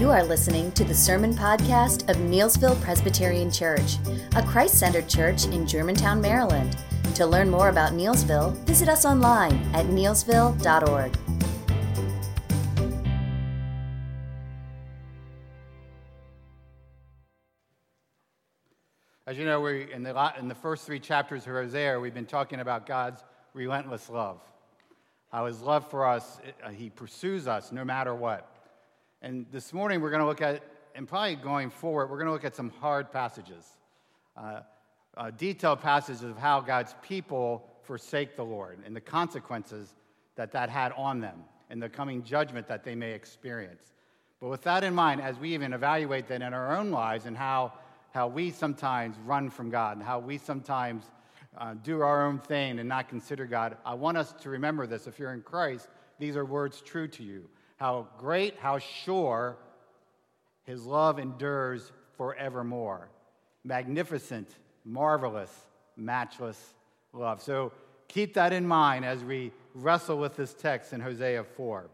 You are listening to the Sermon Podcast of Neelsville Presbyterian Church, a Christ centered church in Germantown, Maryland. To learn more about Neelsville, visit us online at neelsville.org. As you know, we in the, in the first three chapters of Hosea, we've been talking about God's relentless love. How his love for us, uh, he pursues us no matter what. And this morning, we're going to look at, and probably going forward, we're going to look at some hard passages, uh, uh, detailed passages of how God's people forsake the Lord and the consequences that that had on them and the coming judgment that they may experience. But with that in mind, as we even evaluate that in our own lives and how, how we sometimes run from God and how we sometimes uh, do our own thing and not consider God, I want us to remember this. If you're in Christ, these are words true to you. How great, how sure his love endures forevermore. Magnificent, marvelous, matchless love. So keep that in mind as we wrestle with this text in Hosea 4.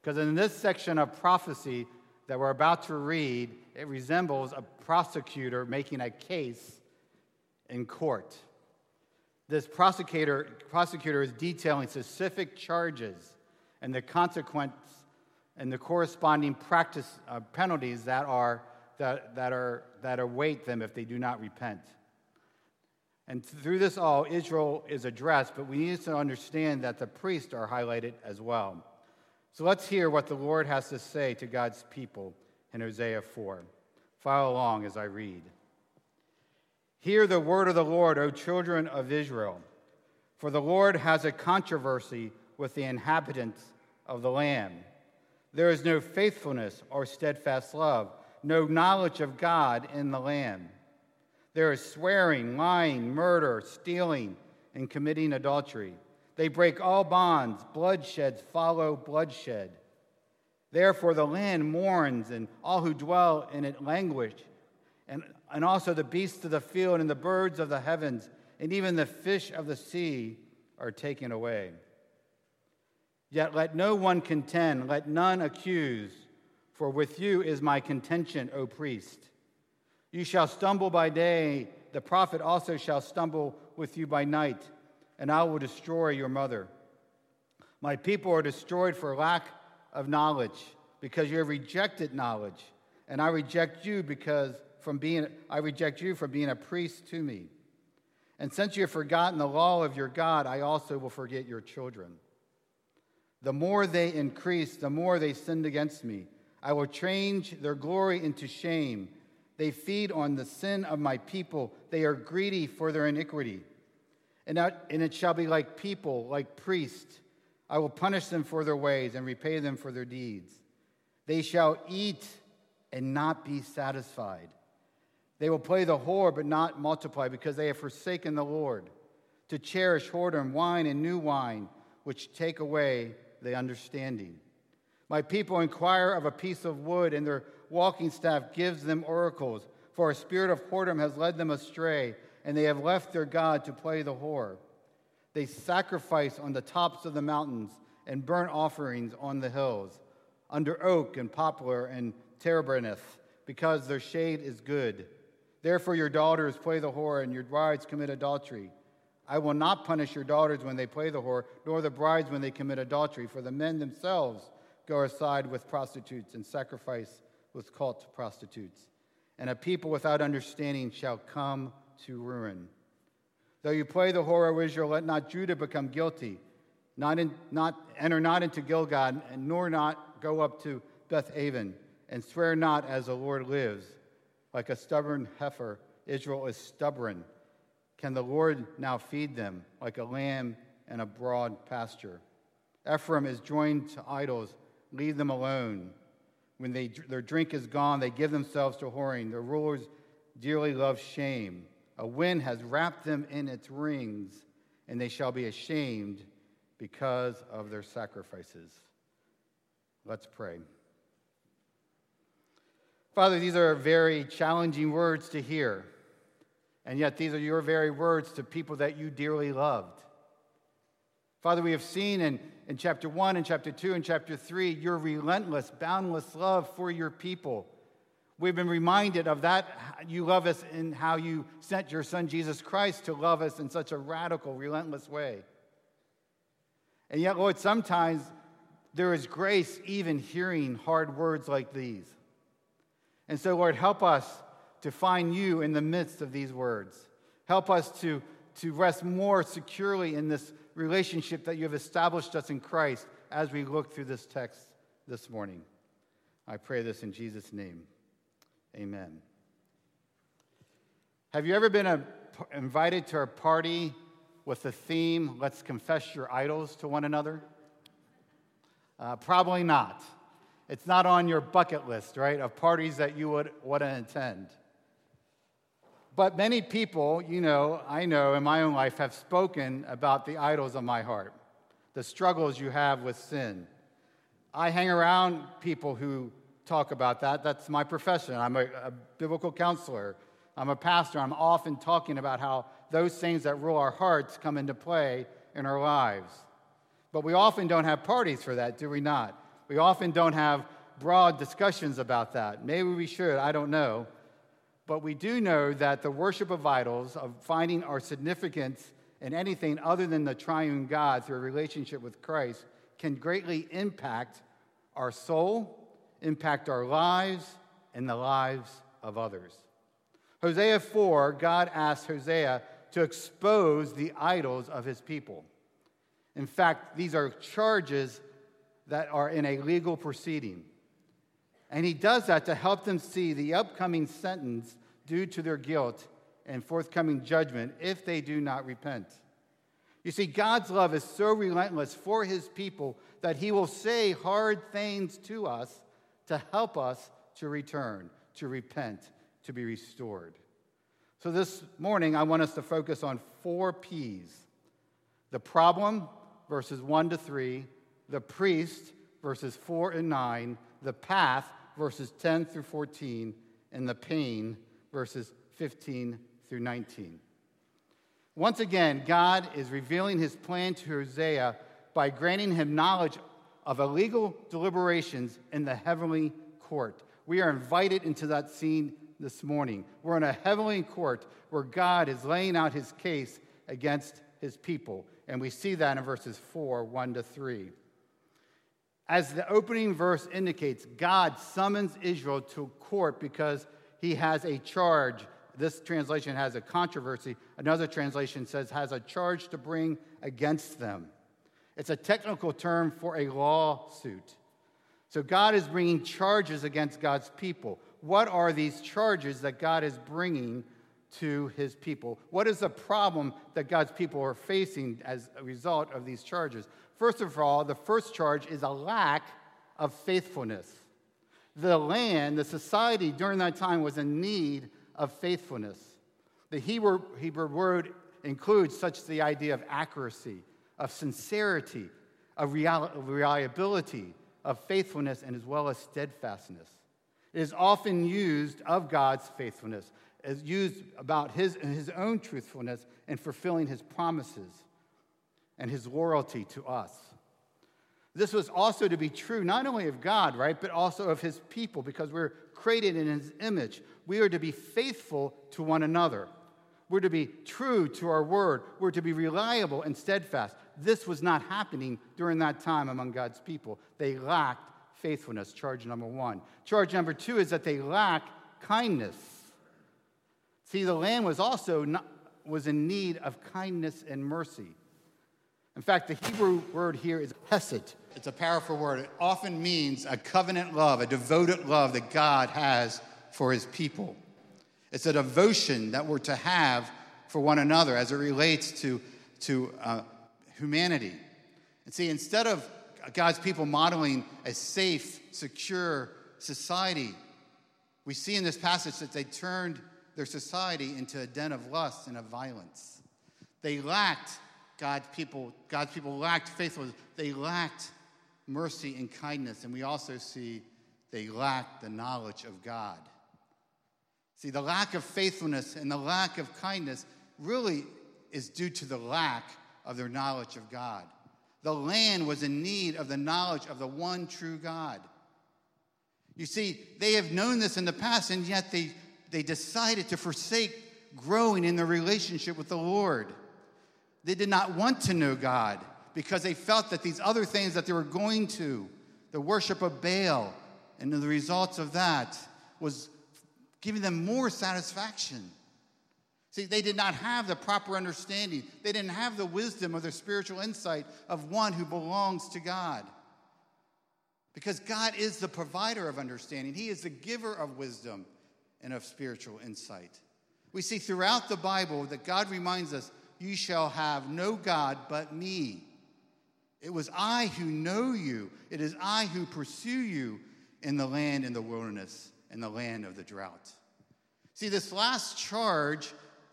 Because in this section of prophecy that we're about to read, it resembles a prosecutor making a case in court. This prosecutor, prosecutor is detailing specific charges and the consequence and the corresponding practice uh, penalties that are that, that are that await them if they do not repent. And through this all, Israel is addressed, but we need to understand that the priests are highlighted as well. So let's hear what the Lord has to say to God's people in Hosea 4. Follow along as I read. Hear the word of the Lord, O children of Israel. For the Lord has a controversy with the inhabitants of the land. There is no faithfulness or steadfast love, no knowledge of God in the land. There is swearing, lying, murder, stealing, and committing adultery. They break all bonds, bloodsheds follow bloodshed. Therefore, the land mourns, and all who dwell in it languish and, and also the beasts of the field and the birds of the heavens, and even the fish of the sea are taken away. Yet let no one contend, let none accuse, for with you is my contention, O priest. You shall stumble by day, the prophet also shall stumble with you by night, and I will destroy your mother. My people are destroyed for lack of knowledge, because you have rejected knowledge, and I reject you because from being, I reject you from being a priest to me. And since you have forgotten the law of your God, I also will forget your children. The more they increase, the more they sinned against me. I will change their glory into shame. They feed on the sin of my people. They are greedy for their iniquity. And, and it shall be like people, like priests. I will punish them for their ways and repay them for their deeds. They shall eat and not be satisfied. They will play the whore but not multiply because they have forsaken the Lord to cherish whoredom, wine, and new wine, which take away the understanding. My people inquire of a piece of wood, and their walking staff gives them oracles. For a spirit of whoredom has led them astray, and they have left their God to play the whore. They sacrifice on the tops of the mountains and burnt offerings on the hills, under oak and poplar and terebinth, because their shade is good. Therefore, your daughters play the whore, and your brides commit adultery. I will not punish your daughters when they play the whore, nor the brides when they commit adultery, for the men themselves go aside with prostitutes and sacrifice with cult prostitutes. And a people without understanding shall come to ruin. Though you play the whore, O Israel, let not Judah become guilty. Not, in, not enter not into Gilgal, and nor not go up to Beth Aven, and swear not as the Lord lives like a stubborn heifer, Israel is stubborn. Can the Lord now feed them like a lamb in a broad pasture? Ephraim is joined to idols. Leave them alone. When they, their drink is gone, they give themselves to whoring. Their rulers dearly love shame. A wind has wrapped them in its rings, and they shall be ashamed because of their sacrifices. Let's pray. Father, these are very challenging words to hear, and yet these are your very words to people that you dearly loved. Father, we have seen in, in chapter 1 and chapter 2 and chapter 3 your relentless, boundless love for your people. We've been reminded of that. You love us in how you sent your son Jesus Christ to love us in such a radical, relentless way. And yet, Lord, sometimes there is grace even hearing hard words like these. And so, Lord, help us to find you in the midst of these words. Help us to, to rest more securely in this relationship that you have established us in Christ as we look through this text this morning. I pray this in Jesus' name. Amen. Have you ever been invited to a party with the theme, Let's Confess Your Idols to One Another? Uh, probably not. It's not on your bucket list, right, of parties that you would want to attend. But many people, you know, I know in my own life, have spoken about the idols of my heart, the struggles you have with sin. I hang around people who talk about that. That's my profession. I'm a, a biblical counselor, I'm a pastor. I'm often talking about how those things that rule our hearts come into play in our lives. But we often don't have parties for that, do we not? We often don't have broad discussions about that. Maybe we should, I don't know. But we do know that the worship of idols, of finding our significance in anything other than the triune God through a relationship with Christ, can greatly impact our soul, impact our lives, and the lives of others. Hosea 4, God asked Hosea to expose the idols of his people. In fact, these are charges that are in a legal proceeding. And he does that to help them see the upcoming sentence due to their guilt and forthcoming judgment if they do not repent. You see, God's love is so relentless for his people that he will say hard things to us to help us to return, to repent, to be restored. So this morning, I want us to focus on four P's the problem, verses 1 to 3, the priest, verses 4 and 9, the path, verses 10 through 14, and the pain, verses 15 through 19. Once again, God is revealing his plan to Hosea by granting him knowledge of illegal deliberations in the heavenly court. We are invited into that scene this morning. We're in a heavenly court where God is laying out his case against his people. And we see that in verses 4, 1 to 3. As the opening verse indicates, God summons Israel to court because he has a charge. This translation has a controversy. Another translation says has a charge to bring against them. It's a technical term for a lawsuit. So God is bringing charges against God's people. What are these charges that God is bringing to his people? What is the problem that God's people are facing as a result of these charges? First of all, the first charge is a lack of faithfulness. The land, the society during that time was in need of faithfulness. The Hebrew, Hebrew word includes such the idea of accuracy, of sincerity, of reliability, of faithfulness, and as well as steadfastness. It is often used of God's faithfulness, as used about his, his own truthfulness and fulfilling his promises and his loyalty to us. This was also to be true not only of God, right, but also of his people because we're created in his image. We are to be faithful to one another. We're to be true to our word. We're to be reliable and steadfast. This was not happening during that time among God's people. They lacked faithfulness, charge number one. Charge number two is that they lack kindness. See, the land was also not, was in need of kindness and mercy. In fact, the Hebrew word here is hesed. It's a powerful word. It often means a covenant love, a devoted love that God has for his people. It's a devotion that we're to have for one another as it relates to, to uh, humanity. And see, instead of God's people modeling a safe, secure society, we see in this passage that they turned their society into a den of lust and of violence. They lacked God's people, God's people lacked faithfulness. They lacked mercy and kindness. And we also see they lacked the knowledge of God. See, the lack of faithfulness and the lack of kindness really is due to the lack of their knowledge of God. The land was in need of the knowledge of the one true God. You see, they have known this in the past, and yet they, they decided to forsake growing in their relationship with the Lord. They did not want to know God because they felt that these other things that they were going to, the worship of Baal, and the results of that was giving them more satisfaction. See, they did not have the proper understanding. They didn't have the wisdom or the spiritual insight of one who belongs to God. Because God is the provider of understanding, He is the giver of wisdom and of spiritual insight. We see throughout the Bible that God reminds us, You shall have no God but me. It was I who know you, it is I who pursue you in the land in the wilderness, in the land of the drought. See, this last charge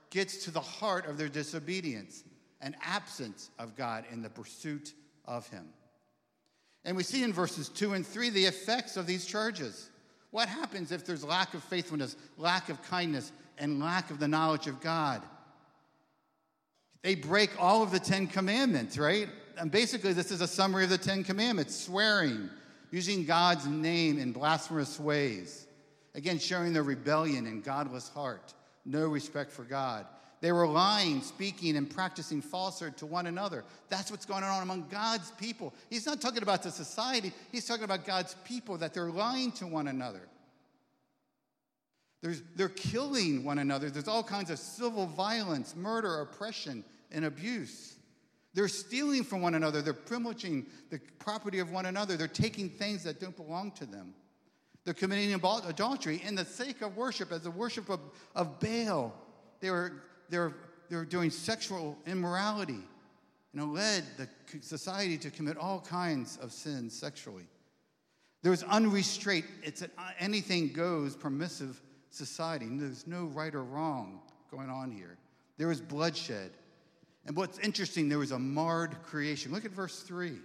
gets to the heart of their disobedience and absence of God in the pursuit of Him. And we see in verses 2 and 3 the effects of these charges. What happens if there's lack of faithfulness, lack of kindness, and lack of the knowledge of God? They break all of the Ten Commandments, right? And basically, this is a summary of the Ten Commandments swearing, using God's name in blasphemous ways, again, showing their rebellion and godless heart, no respect for God. They were lying, speaking, and practicing falsehood to one another. That's what's going on among God's people. He's not talking about the society, he's talking about God's people, that they're lying to one another. There's, they're killing one another. There's all kinds of civil violence, murder, oppression, and abuse. They're stealing from one another. They're privileging the property of one another. They're taking things that don't belong to them. They're committing adultery in the sake of worship, as the worship of, of Baal. They were they're, they're doing sexual immorality, you know, led the society to commit all kinds of sins sexually. There's unrestrained, it's an uh, anything goes permissive society. There's no right or wrong going on here. There was bloodshed. And what's interesting, there was a marred creation. Look at verse 3.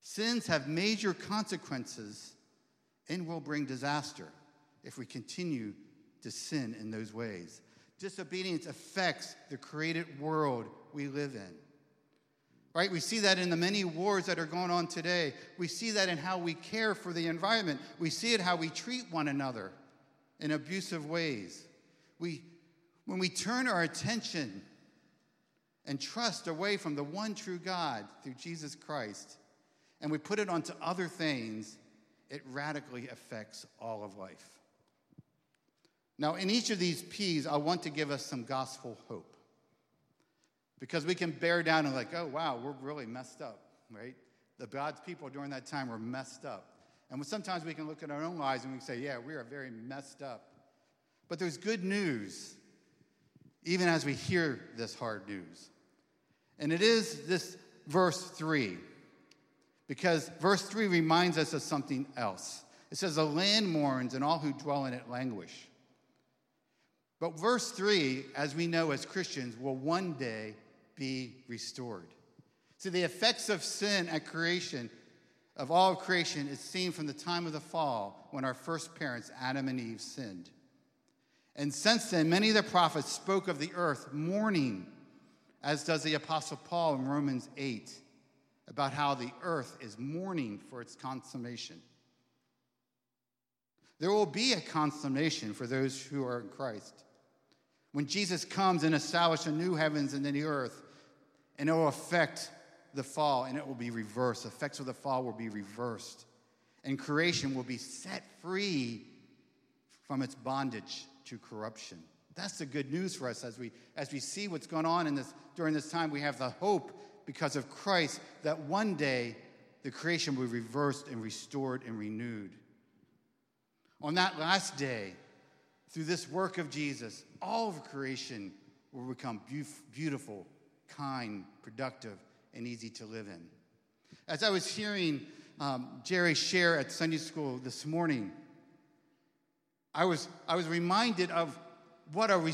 Sins have major consequences and will bring disaster if we continue to sin in those ways disobedience affects the created world we live in. Right? We see that in the many wars that are going on today. We see that in how we care for the environment. We see it how we treat one another in abusive ways. We, when we turn our attention and trust away from the one true God through Jesus Christ, and we put it onto other things, it radically affects all of life. Now, in each of these P's, I want to give us some gospel hope. Because we can bear down and, like, oh, wow, we're really messed up, right? The God's people during that time were messed up. And sometimes we can look at our own lives and we can say, yeah, we are very messed up. But there's good news, even as we hear this hard news. And it is this verse 3, because verse 3 reminds us of something else. It says, The land mourns, and all who dwell in it languish. But verse 3, as we know as Christians, will one day be restored. See, the effects of sin at creation, of all of creation, is seen from the time of the fall when our first parents, Adam and Eve, sinned. And since then, many of the prophets spoke of the earth mourning, as does the Apostle Paul in Romans 8, about how the earth is mourning for its consummation. There will be a consummation for those who are in Christ. When Jesus comes and establishes new heavens and a new earth, and it will affect the fall and it will be reversed. The Effects of the fall will be reversed. And creation will be set free from its bondage to corruption. That's the good news for us as we, as we see what's going on in this, during this time. We have the hope because of Christ that one day the creation will be reversed and restored and renewed. On that last day, through this work of Jesus, all of creation will become beautiful, kind, productive, and easy to live in. As I was hearing um, Jerry share at Sunday school this morning, I was, I was reminded of what are we,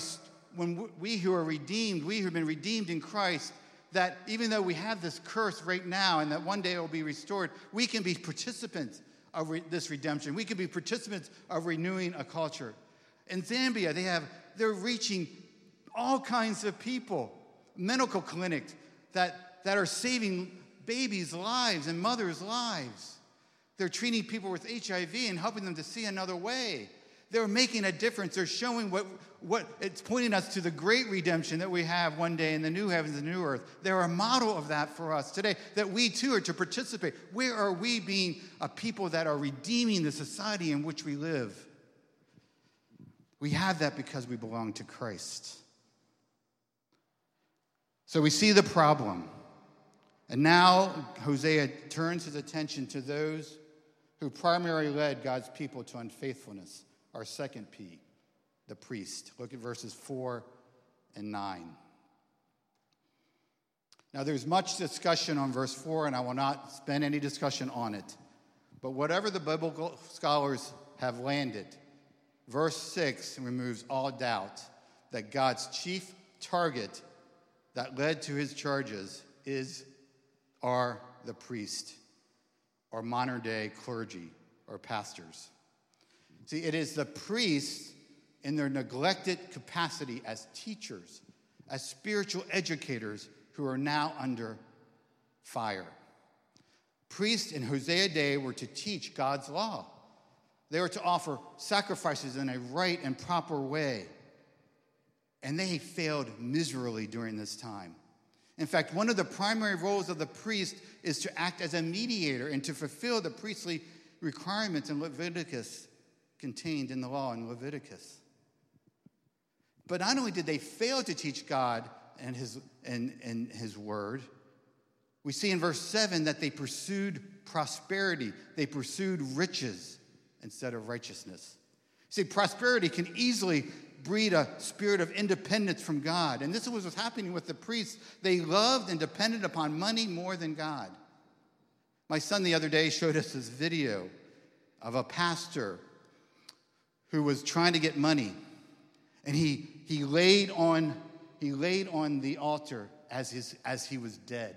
when we who are redeemed, we who have been redeemed in Christ, that even though we have this curse right now and that one day it will be restored, we can be participants of re- this redemption. We can be participants of renewing a culture. In Zambia, they have, they're reaching all kinds of people, medical clinics that, that are saving babies' lives and mothers' lives. They're treating people with HIV and helping them to see another way. They're making a difference. They're showing what, what it's pointing us to the great redemption that we have one day in the new heavens and new earth. They're a model of that for us today, that we too are to participate. Where are we being a people that are redeeming the society in which we live? We have that because we belong to Christ. So we see the problem. And now Hosea turns his attention to those who primarily led God's people to unfaithfulness. Our second P, the priest. Look at verses 4 and 9. Now, there's much discussion on verse 4, and I will not spend any discussion on it. But whatever the biblical scholars have landed, verse 6 removes all doubt that God's chief target that led to his charges is are the priest or modern day clergy or pastors. See, it is the priests in their neglected capacity as teachers, as spiritual educators, who are now under fire. Priests in Hosea day were to teach God's law. They were to offer sacrifices in a right and proper way. And they failed miserably during this time. In fact, one of the primary roles of the priest is to act as a mediator and to fulfill the priestly requirements in Leviticus contained in the law in Leviticus. But not only did they fail to teach God and his, and, and his word, we see in verse 7 that they pursued prosperity, they pursued riches instead of righteousness. See, prosperity can easily breed a spirit of independence from God. And this was happening with the priests. They loved and depended upon money more than God. My son the other day showed us this video of a pastor who was trying to get money. And he, he, laid, on, he laid on the altar as, his, as he was dead.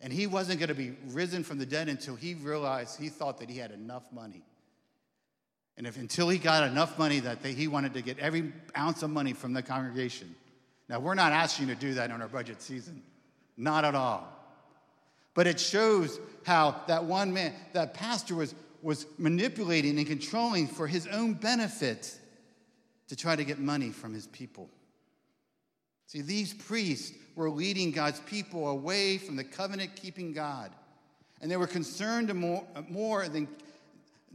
And he wasn't going to be risen from the dead until he realized he thought that he had enough money. And if until he got enough money that they, he wanted to get every ounce of money from the congregation. Now, we're not asking you to do that in our budget season, not at all. But it shows how that one man, that pastor, was, was manipulating and controlling for his own benefit to try to get money from his people. See, these priests were leading God's people away from the covenant keeping God. And they were concerned more, more than,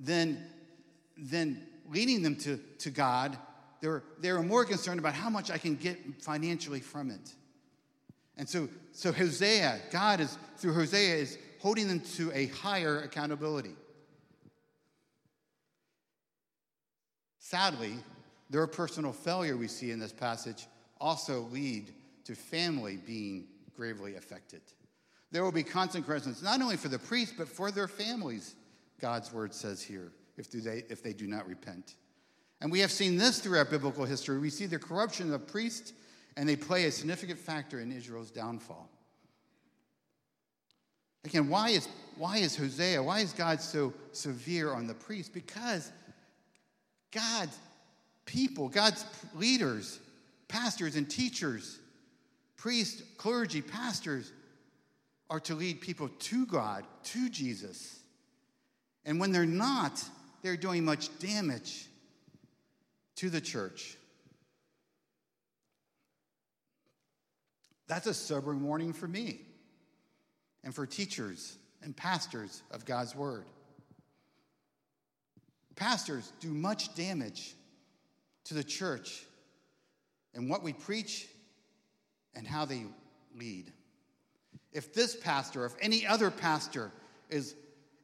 than than leading them to, to God, they were, they were more concerned about how much I can get financially from it. And so, so Hosea, God is, through Hosea, is holding them to a higher accountability. Sadly, their personal failure we see in this passage also lead to family being gravely affected. There will be consequences not only for the priests, but for their families, God's word says here if they, if they do not repent. And we have seen this throughout biblical history. We see the corruption of the priests, and they play a significant factor in Israel's downfall. Again, why is, why is Hosea, why is God so severe on the priests? Because God's people, God's leaders, pastors and teachers, priests, clergy, pastors, are to lead people to God, to Jesus. And when they're not, they're doing much damage to the church. That's a sobering warning for me and for teachers and pastors of God's Word. Pastors do much damage to the church and what we preach and how they lead. If this pastor, if any other pastor is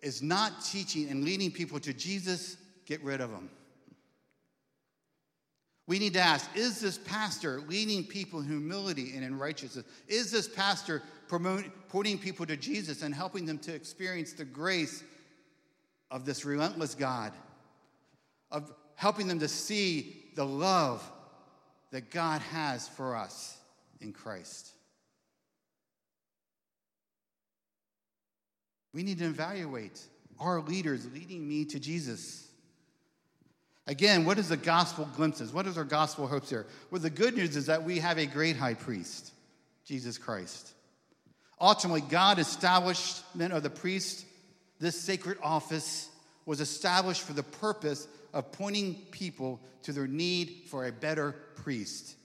is not teaching and leading people to Jesus, get rid of them. We need to ask is this pastor leading people in humility and in righteousness? Is this pastor promoting, people to Jesus and helping them to experience the grace of this relentless God? Of helping them to see the love that God has for us in Christ? We need to evaluate our leaders leading me to Jesus. Again, what is the gospel glimpses? What is our gospel hopes here? Well, the good news is that we have a great high priest, Jesus Christ. Ultimately, God establishment of the priest, this sacred office, was established for the purpose of pointing people to their need for a better priest,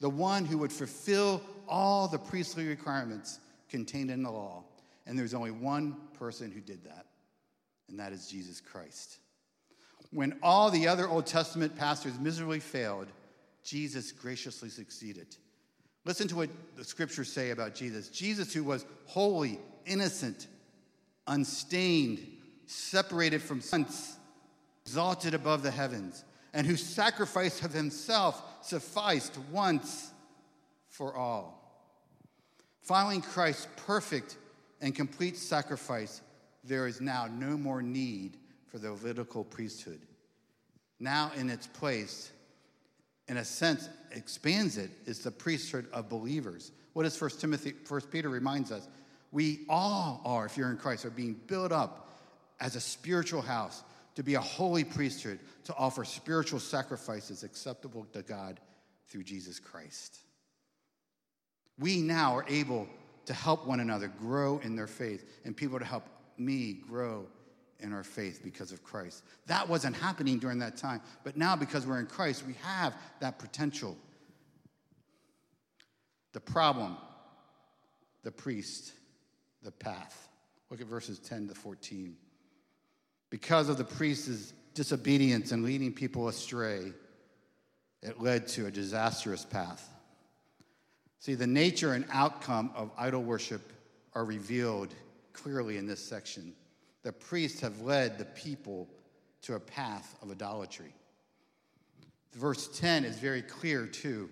the one who would fulfill all the priestly requirements contained in the law. And there's only one person who did that, and that is Jesus Christ. When all the other Old Testament pastors miserably failed, Jesus graciously succeeded. Listen to what the scriptures say about Jesus. Jesus, who was holy, innocent, unstained, separated from sins, exalted above the heavens, and whose sacrifice of himself sufficed once for all. Following Christ's perfect and complete sacrifice, there is now no more need for the Levitical priesthood. Now, in its place, in a sense, expands it, is the priesthood of believers. What does First Timothy, First Peter reminds us? We all are, if you're in Christ, are being built up as a spiritual house to be a holy priesthood, to offer spiritual sacrifices acceptable to God through Jesus Christ. We now are able to help one another grow in their faith and people to help me grow in our faith because of Christ. That wasn't happening during that time, but now because we're in Christ, we have that potential. The problem, the priest, the path. Look at verses 10 to 14. Because of the priest's disobedience and leading people astray, it led to a disastrous path. See, the nature and outcome of idol worship are revealed clearly in this section. The priests have led the people to a path of idolatry. Verse 10 is very clear, too,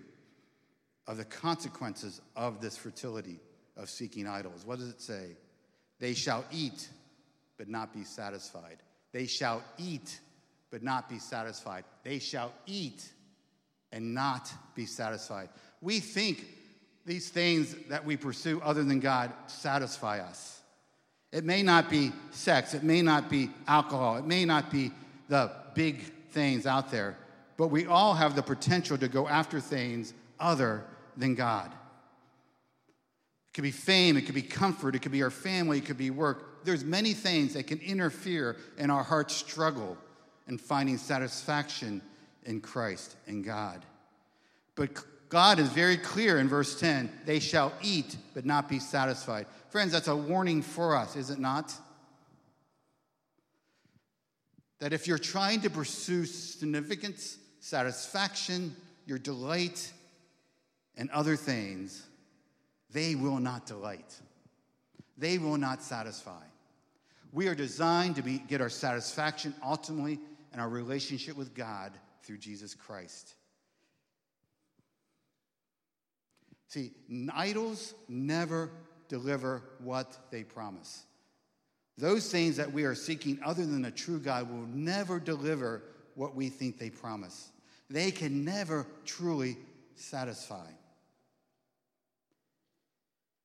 of the consequences of this fertility of seeking idols. What does it say? They shall eat, but not be satisfied. They shall eat, but not be satisfied. They shall eat and not be satisfied. We think these things that we pursue other than God satisfy us. It may not be sex, it may not be alcohol, it may not be the big things out there, but we all have the potential to go after things other than God. It could be fame, it could be comfort, it could be our family, it could be work. There's many things that can interfere in our heart's struggle in finding satisfaction in Christ and God. But God is very clear in verse 10 they shall eat, but not be satisfied. Friends, that's a warning for us, is it not? That if you're trying to pursue significance, satisfaction, your delight, and other things, they will not delight. They will not satisfy. We are designed to be, get our satisfaction ultimately in our relationship with God through Jesus Christ. See, idols never deliver what they promise. Those things that we are seeking other than a true God will never deliver what we think they promise. They can never truly satisfy.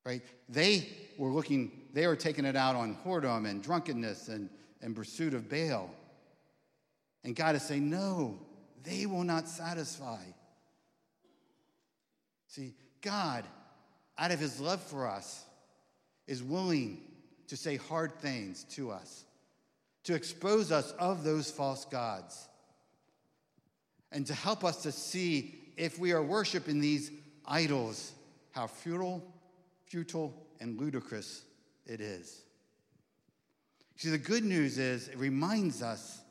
Right? They were looking, they were taking it out on whoredom and drunkenness and, and pursuit of Baal. And God is saying, no, they will not satisfy. See, God, out of his love for us, is willing to say hard things to us, to expose us of those false gods, and to help us to see if we are worshiping these idols, how futile, futile, and ludicrous it is. See, the good news is it reminds us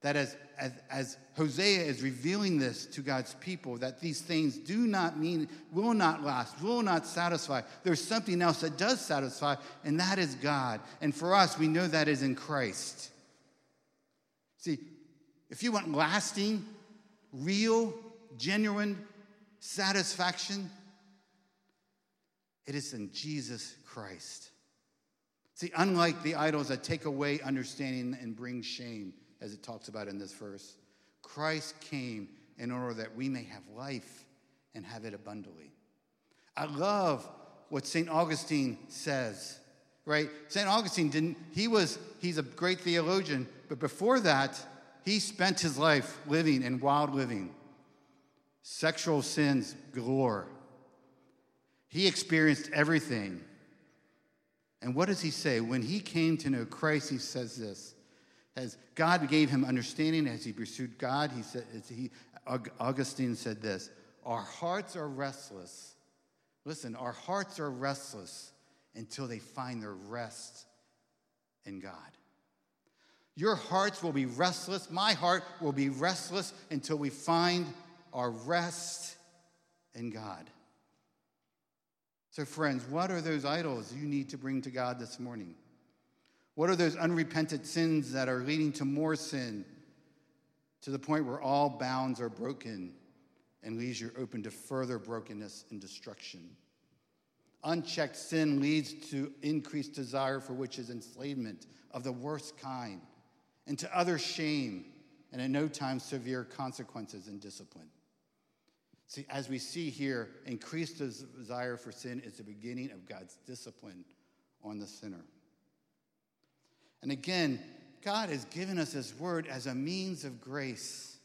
that as, as, as Hosea is revealing this to God's people, that these things do not mean, will not last, will not satisfy. There's something else that does satisfy, and that is God. And for us, we know that is in Christ. See, if you want lasting, real, genuine satisfaction, it is in Jesus Christ. See, unlike the idols that take away understanding and bring shame, as it talks about in this verse. Christ came in order that we may have life and have it abundantly. I love what St. Augustine says, right? St. Augustine didn't, he was, he's a great theologian, but before that, he spent his life living in wild living, sexual sins galore. He experienced everything. And what does he say? When he came to know Christ, he says this. As God gave him understanding as he pursued God, he said, he, Augustine said this Our hearts are restless. Listen, our hearts are restless until they find their rest in God. Your hearts will be restless. My heart will be restless until we find our rest in God. So, friends, what are those idols you need to bring to God this morning? What are those unrepented sins that are leading to more sin to the point where all bounds are broken and leaves you open to further brokenness and destruction? Unchecked sin leads to increased desire for which is enslavement of the worst kind, and to other shame, and in no time severe consequences and discipline. See, as we see here, increased desire for sin is the beginning of God's discipline on the sinner. And again, God has given us His word as a means of grace.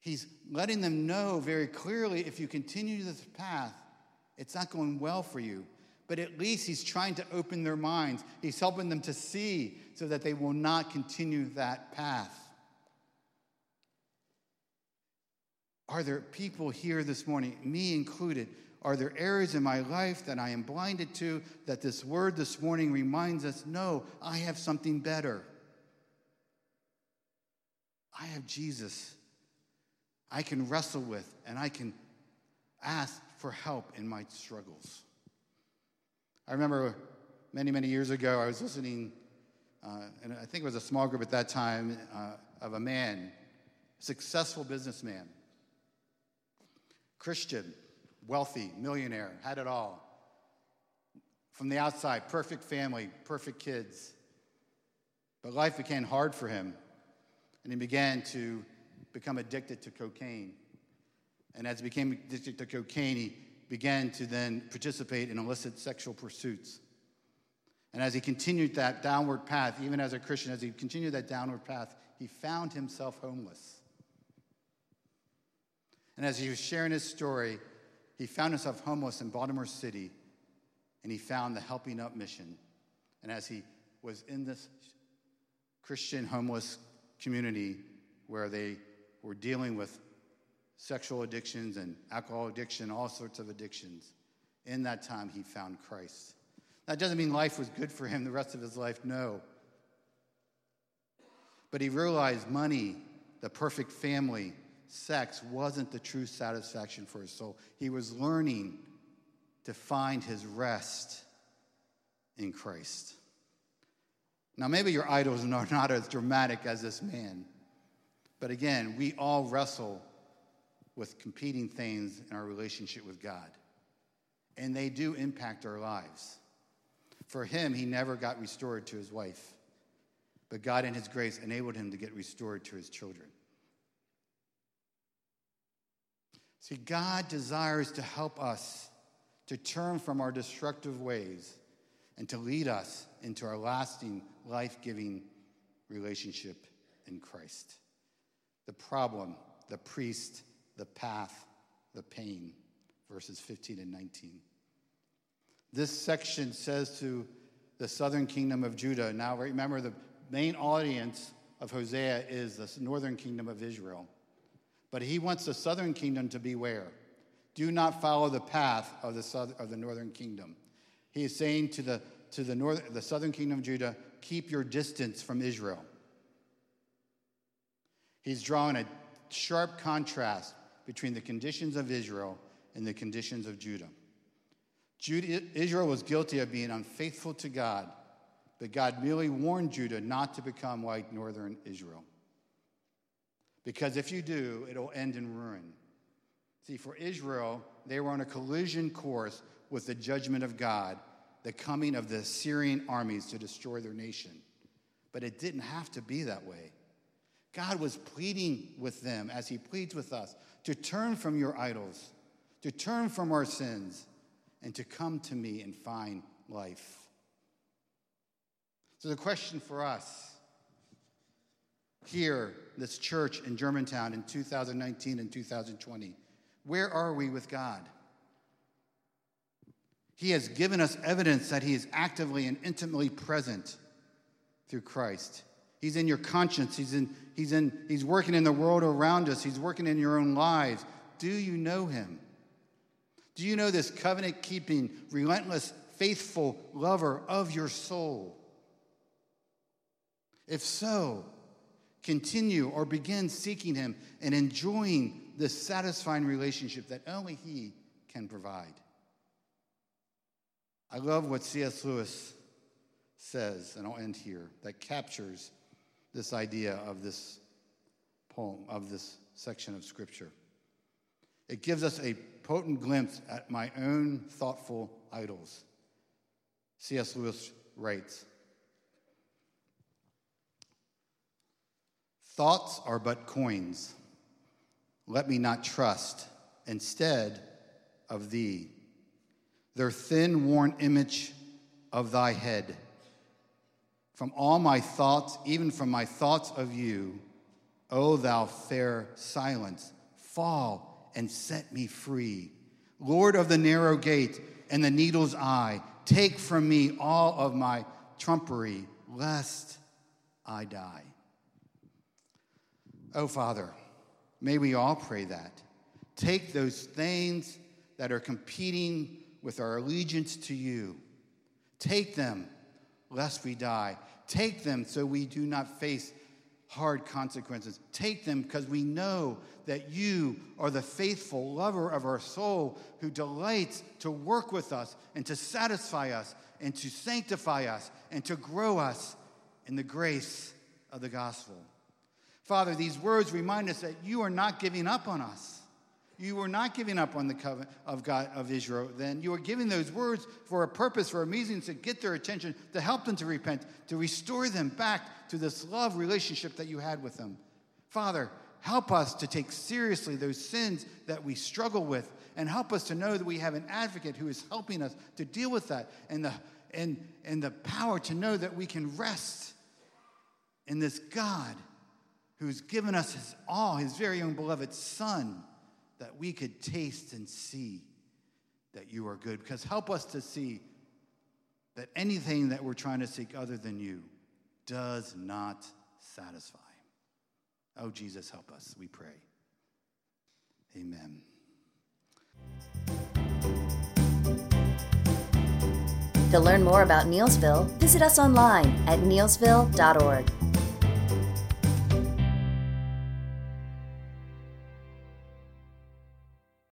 He's letting them know very clearly if you continue this path, it's not going well for you. But at least He's trying to open their minds. He's helping them to see so that they will not continue that path. Are there people here this morning, me included? Are there areas in my life that I am blinded to that this word this morning reminds us no, I have something better? I have Jesus I can wrestle with and I can ask for help in my struggles. I remember many, many years ago, I was listening, uh, and I think it was a small group at that time, uh, of a man, successful businessman, Christian, wealthy, millionaire, had it all. From the outside, perfect family, perfect kids. But life became hard for him, and he began to become addicted to cocaine. And as he became addicted to cocaine, he began to then participate in illicit sexual pursuits. And as he continued that downward path, even as a Christian, as he continued that downward path, he found himself homeless. And as he was sharing his story, he found himself homeless in Baltimore City, and he found the Helping Up mission. And as he was in this Christian homeless community where they were dealing with sexual addictions and alcohol addiction, all sorts of addictions, in that time he found Christ. That doesn't mean life was good for him the rest of his life, no. But he realized money, the perfect family, sex wasn't the true satisfaction for his soul. He was learning to find his rest in Christ. Now, maybe your idols are not as dramatic as this man, but again, we all wrestle with competing things in our relationship with God, and they do impact our lives. For him, he never got restored to his wife, but God, in his grace, enabled him to get restored to his children. See, God desires to help us to turn from our destructive ways and to lead us into our lasting, life giving relationship in Christ. The problem, the priest, the path, the pain, verses 15 and 19. This section says to the southern kingdom of Judah, now remember the main audience of Hosea is the northern kingdom of Israel. But he wants the southern kingdom to beware. Do not follow the path of the, south, of the northern kingdom. He is saying to the, to the, north, the southern kingdom of Judah, keep your distance from Israel. He's drawing a sharp contrast between the conditions of Israel and the conditions of Judah. Judah. Israel was guilty of being unfaithful to God, but God merely warned Judah not to become like northern Israel. Because if you do, it'll end in ruin. See, for Israel, they were on a collision course with the judgment of God, the coming of the Syrian armies to destroy their nation. But it didn't have to be that way. God was pleading with them, as He pleads with us, to turn from your idols, to turn from our sins, and to come to me and find life. So, the question for us here, this church in Germantown in 2019 and 2020? Where are we with God? He has given us evidence that He is actively and intimately present through Christ. He's in your conscience. He's, in, he's, in, he's working in the world around us. He's working in your own lives. Do you know Him? Do you know this covenant keeping, relentless, faithful lover of your soul? If so, continue or begin seeking Him and enjoying this satisfying relationship that only He can provide. I love what C.S. Lewis says, and I'll end here, that captures this idea of this poem, of this section of Scripture. It gives us a potent glimpse at my own thoughtful idols. C.S. Lewis writes Thoughts are but coins. Let me not trust instead of thee, their thin, worn image of thy head. From all my thoughts, even from my thoughts of you, O thou fair silence, fall and set me free. Lord of the narrow gate and the needle's eye, take from me all of my trumpery, lest I die. Oh, Father, may we all pray that. Take those things that are competing with our allegiance to you. Take them, lest we die. Take them so we do not face hard consequences. Take them because we know that you are the faithful lover of our soul who delights to work with us and to satisfy us and to sanctify us and to grow us in the grace of the gospel. Father, these words remind us that you are not giving up on us. You were not giving up on the covenant of God of Israel then. You were giving those words for a purpose, for a reason to get their attention, to help them to repent, to restore them back to this love relationship that you had with them. Father, help us to take seriously those sins that we struggle with and help us to know that we have an advocate who is helping us to deal with that and the, and, and the power to know that we can rest in this God who's given us his all, his very own beloved Son, that we could taste and see that you are good. Because help us to see that anything that we're trying to seek other than you does not satisfy. Oh, Jesus, help us, we pray. Amen. To learn more about Neelsville, visit us online at neelsville.org.